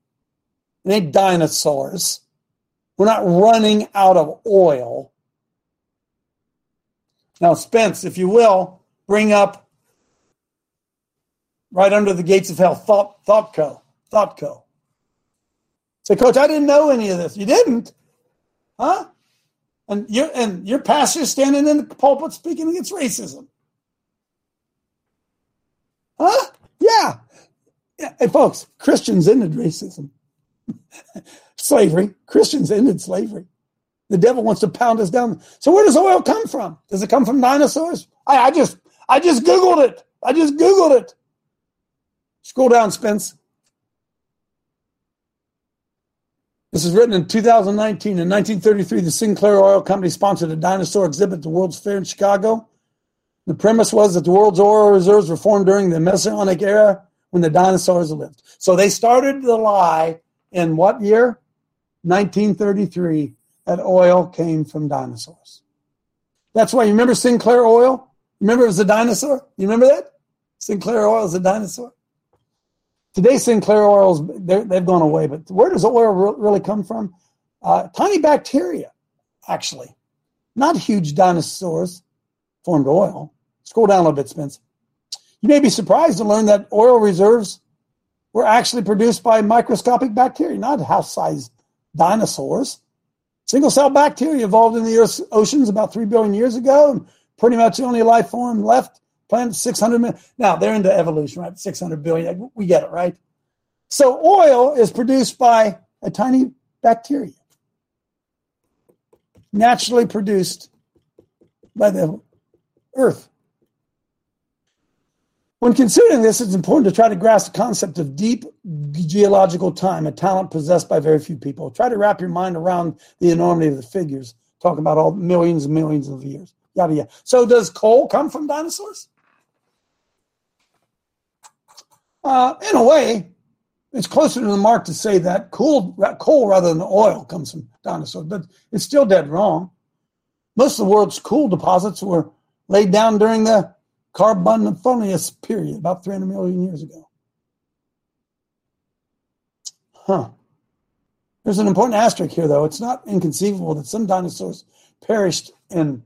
It ain't dinosaurs. We're not running out of oil. Now, Spence, if you will, bring up right under the gates of hell, Thought, ThoughtCo. ThoughtCo. Say, Coach, I didn't know any of this. You didn't? Huh? And your and your pastor standing in the pulpit speaking against racism. Huh? Yeah. yeah. Hey, folks, Christians ended racism. slavery. Christians ended slavery. The devil wants to pound us down. So where does oil come from? Does it come from dinosaurs? I, I just I just Googled it. I just Googled it. Scroll down, Spence. This is written in 2019. In 1933, the Sinclair Oil Company sponsored a dinosaur exhibit at the World's Fair in Chicago. The premise was that the world's oil reserves were formed during the Mesozoic era when the dinosaurs lived. So they started the lie in what year? 1933, that oil came from dinosaurs. That's why you remember Sinclair Oil? Remember it was a dinosaur? You remember that? Sinclair Oil is a dinosaur. Today, Sinclair oils they've gone away, but where does oil re- really come from? Uh, tiny bacteria, actually, not huge dinosaurs formed oil. Scroll down a little bit, Spence. You may be surprised to learn that oil reserves were actually produced by microscopic bacteria, not house-sized dinosaurs. Single-cell bacteria evolved in the Earth's oceans about three billion years ago, and pretty much the only life form left planet 600 million. Now they're into evolution, right? 600 billion. We get it, right? So oil is produced by a tiny bacteria, naturally produced by the earth. When considering this, it's important to try to grasp the concept of deep geological time, a talent possessed by very few people. Try to wrap your mind around the enormity of the figures, talking about all millions and millions of years. Yada yada. So, does coal come from dinosaurs? Uh, in a way, it's closer to the mark to say that coal, coal rather than oil comes from dinosaurs, but it's still dead wrong. Most of the world's coal deposits were laid down during the Carboniferous period, about 300 million years ago. Huh. There's an important asterisk here, though. It's not inconceivable that some dinosaurs perished in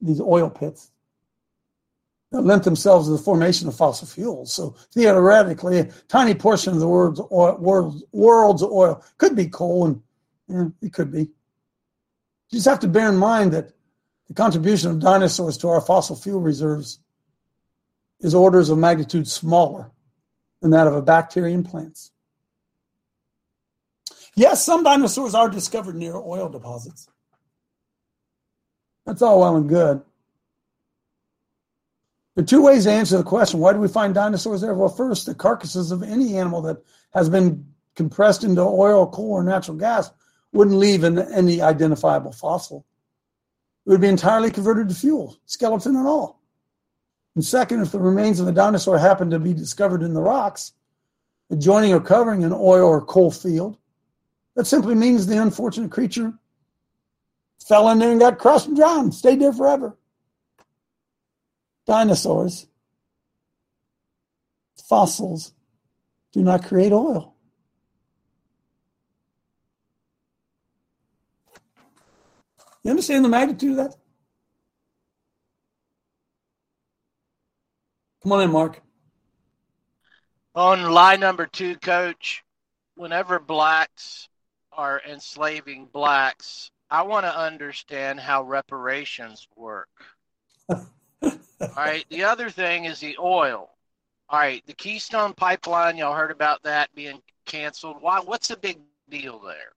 these oil pits lent themselves to the formation of fossil fuels. So theoretically, a tiny portion of the world's oil, world's, world's oil could be coal, and yeah, it could be. You just have to bear in mind that the contribution of dinosaurs to our fossil fuel reserves is orders of magnitude smaller than that of a bacteria in plants. Yes, some dinosaurs are discovered near oil deposits. That's all well and good. There are two ways to answer the question why do we find dinosaurs there? Well, first, the carcasses of any animal that has been compressed into oil, coal, or natural gas wouldn't leave in any identifiable fossil. It would be entirely converted to fuel, skeleton and all. And second, if the remains of a dinosaur happen to be discovered in the rocks, adjoining or covering an oil or coal field, that simply means the unfortunate creature fell in there and got crushed and drowned, stayed there forever. Dinosaurs, fossils, do not create oil. You understand the magnitude of that? Come on in, Mark. On lie number two, coach, whenever blacks are enslaving blacks, I want to understand how reparations work. All right. The other thing is the oil. All right. The Keystone Pipeline, y'all heard about that being canceled. Why? What's the big deal there?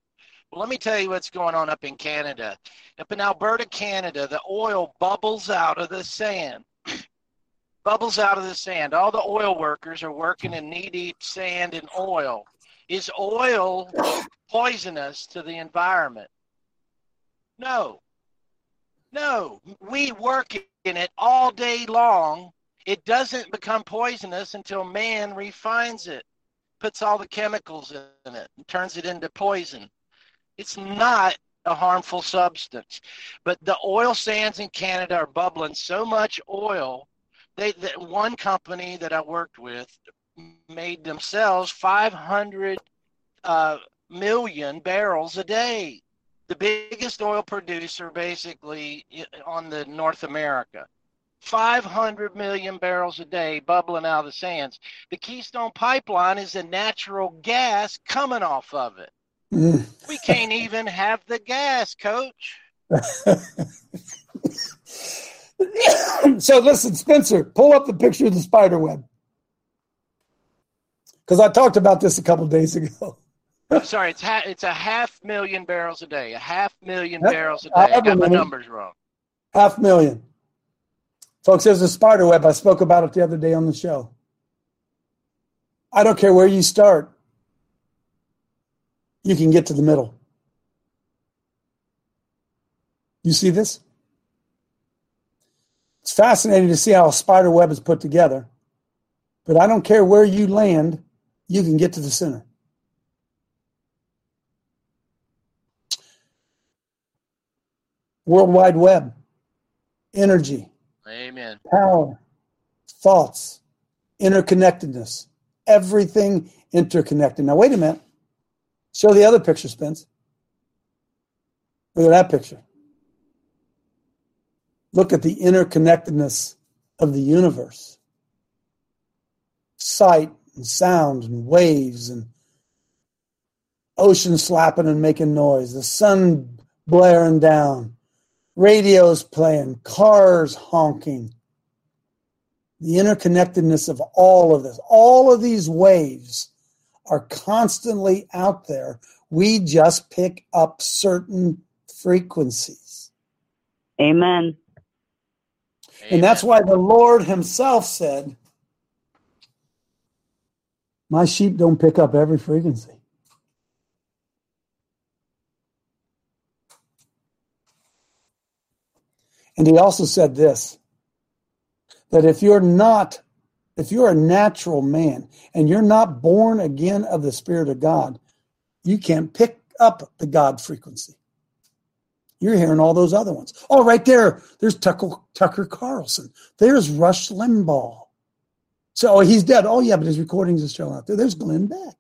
Well, let me tell you what's going on up in Canada. Up in Alberta, Canada, the oil bubbles out of the sand. bubbles out of the sand. All the oil workers are working in knee deep sand and oil. Is oil poisonous to the environment? No. No. We work in it all day long. It doesn't become poisonous until man refines it, puts all the chemicals in it, and turns it into poison. It's not a harmful substance. But the oil sands in Canada are bubbling so much oil. They, that one company that I worked with made themselves 500 uh, million barrels a day. The biggest oil producer, basically, on the North America. 500 million barrels a day bubbling out of the sands. The Keystone Pipeline is a natural gas coming off of it. Mm. we can't even have the gas, coach. so listen, Spencer, pull up the picture of the spider web. Because I talked about this a couple days ago. I'm sorry, it's ha- it's a half million barrels a day. A half million barrels a day. I got my numbers wrong. Half million. Folks, there's a spider web. I spoke about it the other day on the show. I don't care where you start, you can get to the middle. You see this? It's fascinating to see how a spider web is put together. But I don't care where you land, you can get to the center. World Wide Web, energy, Amen. Power, thoughts, interconnectedness, everything interconnected. Now, wait a minute. Show the other picture, Spence. Look at that picture. Look at the interconnectedness of the universe. Sight and sound and waves and ocean slapping and making noise, the sun blaring down, radios playing, cars honking. The interconnectedness of all of this, all of these waves are constantly out there. We just pick up certain frequencies. Amen. And that's why the Lord Himself said, My sheep don't pick up every frequency. And he also said this that if you're not If you're a natural man and you're not born again of the Spirit of God, you can't pick up the God frequency. You're hearing all those other ones. Oh, right there, there's Tucker, Carlson. There's Rush Limbaugh. So oh, he's dead. Oh, yeah, but his recordings are still out there. There's Glenn Beck.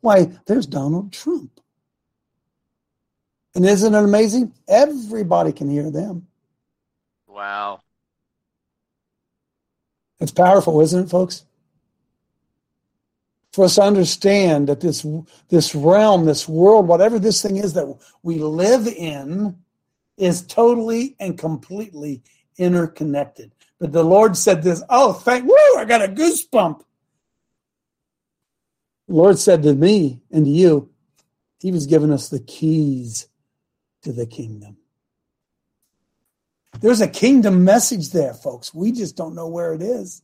Why, there's Donald Trump. And isn't it amazing? Everybody can hear them. Wow. It's powerful, isn't it, folks? For us to understand that this this realm, this world, whatever this thing is that we live in, is totally and completely interconnected. But the Lord said this. Oh, thank woo! I got a goosebump. The Lord said to me and to you, He was giving us the keys to the kingdom. There's a kingdom message there, folks. We just don't know where it is.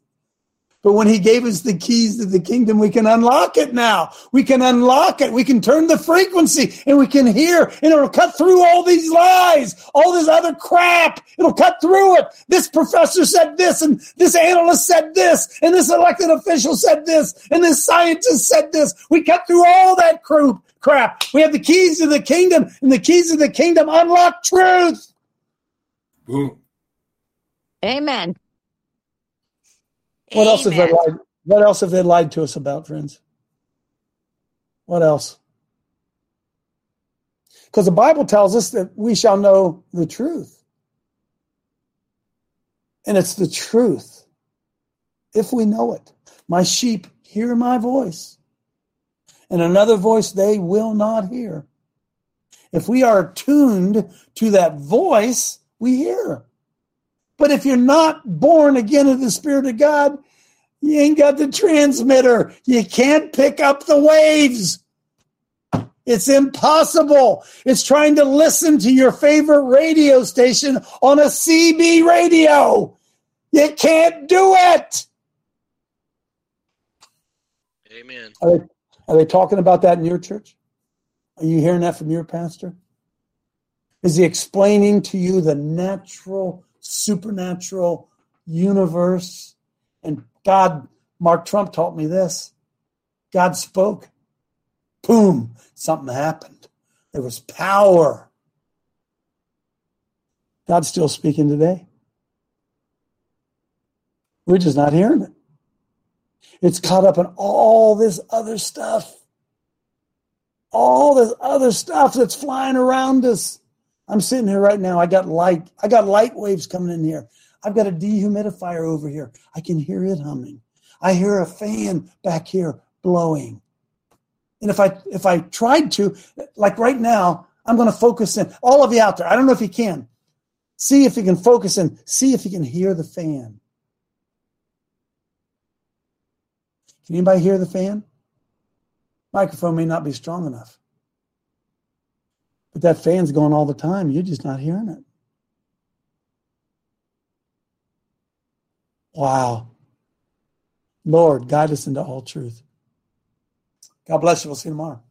But when he gave us the keys to the kingdom, we can unlock it now. We can unlock it. We can turn the frequency and we can hear and it'll cut through all these lies, all this other crap. It'll cut through it. This professor said this and this analyst said this and this elected official said this and this scientist said this. We cut through all that crap. We have the keys to the kingdom and the keys to the kingdom unlock truth. Boom. Amen. What else have they lied? What else have they lied to us about, friends? What else? Because the Bible tells us that we shall know the truth. And it's the truth if we know it. My sheep hear my voice, and another voice they will not hear. If we are tuned to that voice, we hear. But if you're not born again of the Spirit of God, you ain't got the transmitter. You can't pick up the waves. It's impossible. It's trying to listen to your favorite radio station on a CB radio. You can't do it. Amen. Are they, are they talking about that in your church? Are you hearing that from your pastor? Is he explaining to you the natural, supernatural universe? And God, Mark Trump taught me this. God spoke. Boom, something happened. There was power. God's still speaking today. We're just not hearing it. It's caught up in all this other stuff. All this other stuff that's flying around us. I'm sitting here right now. I got light. I got light waves coming in here. I've got a dehumidifier over here. I can hear it humming. I hear a fan back here blowing. And if I if I tried to, like right now, I'm going to focus in. All of you out there, I don't know if you can. See if you can focus in. See if you can hear the fan. Can anybody hear the fan? Microphone may not be strong enough. But that fan's going all the time. You're just not hearing it. Wow. Lord, guide us into all truth. God bless you. We'll see you tomorrow.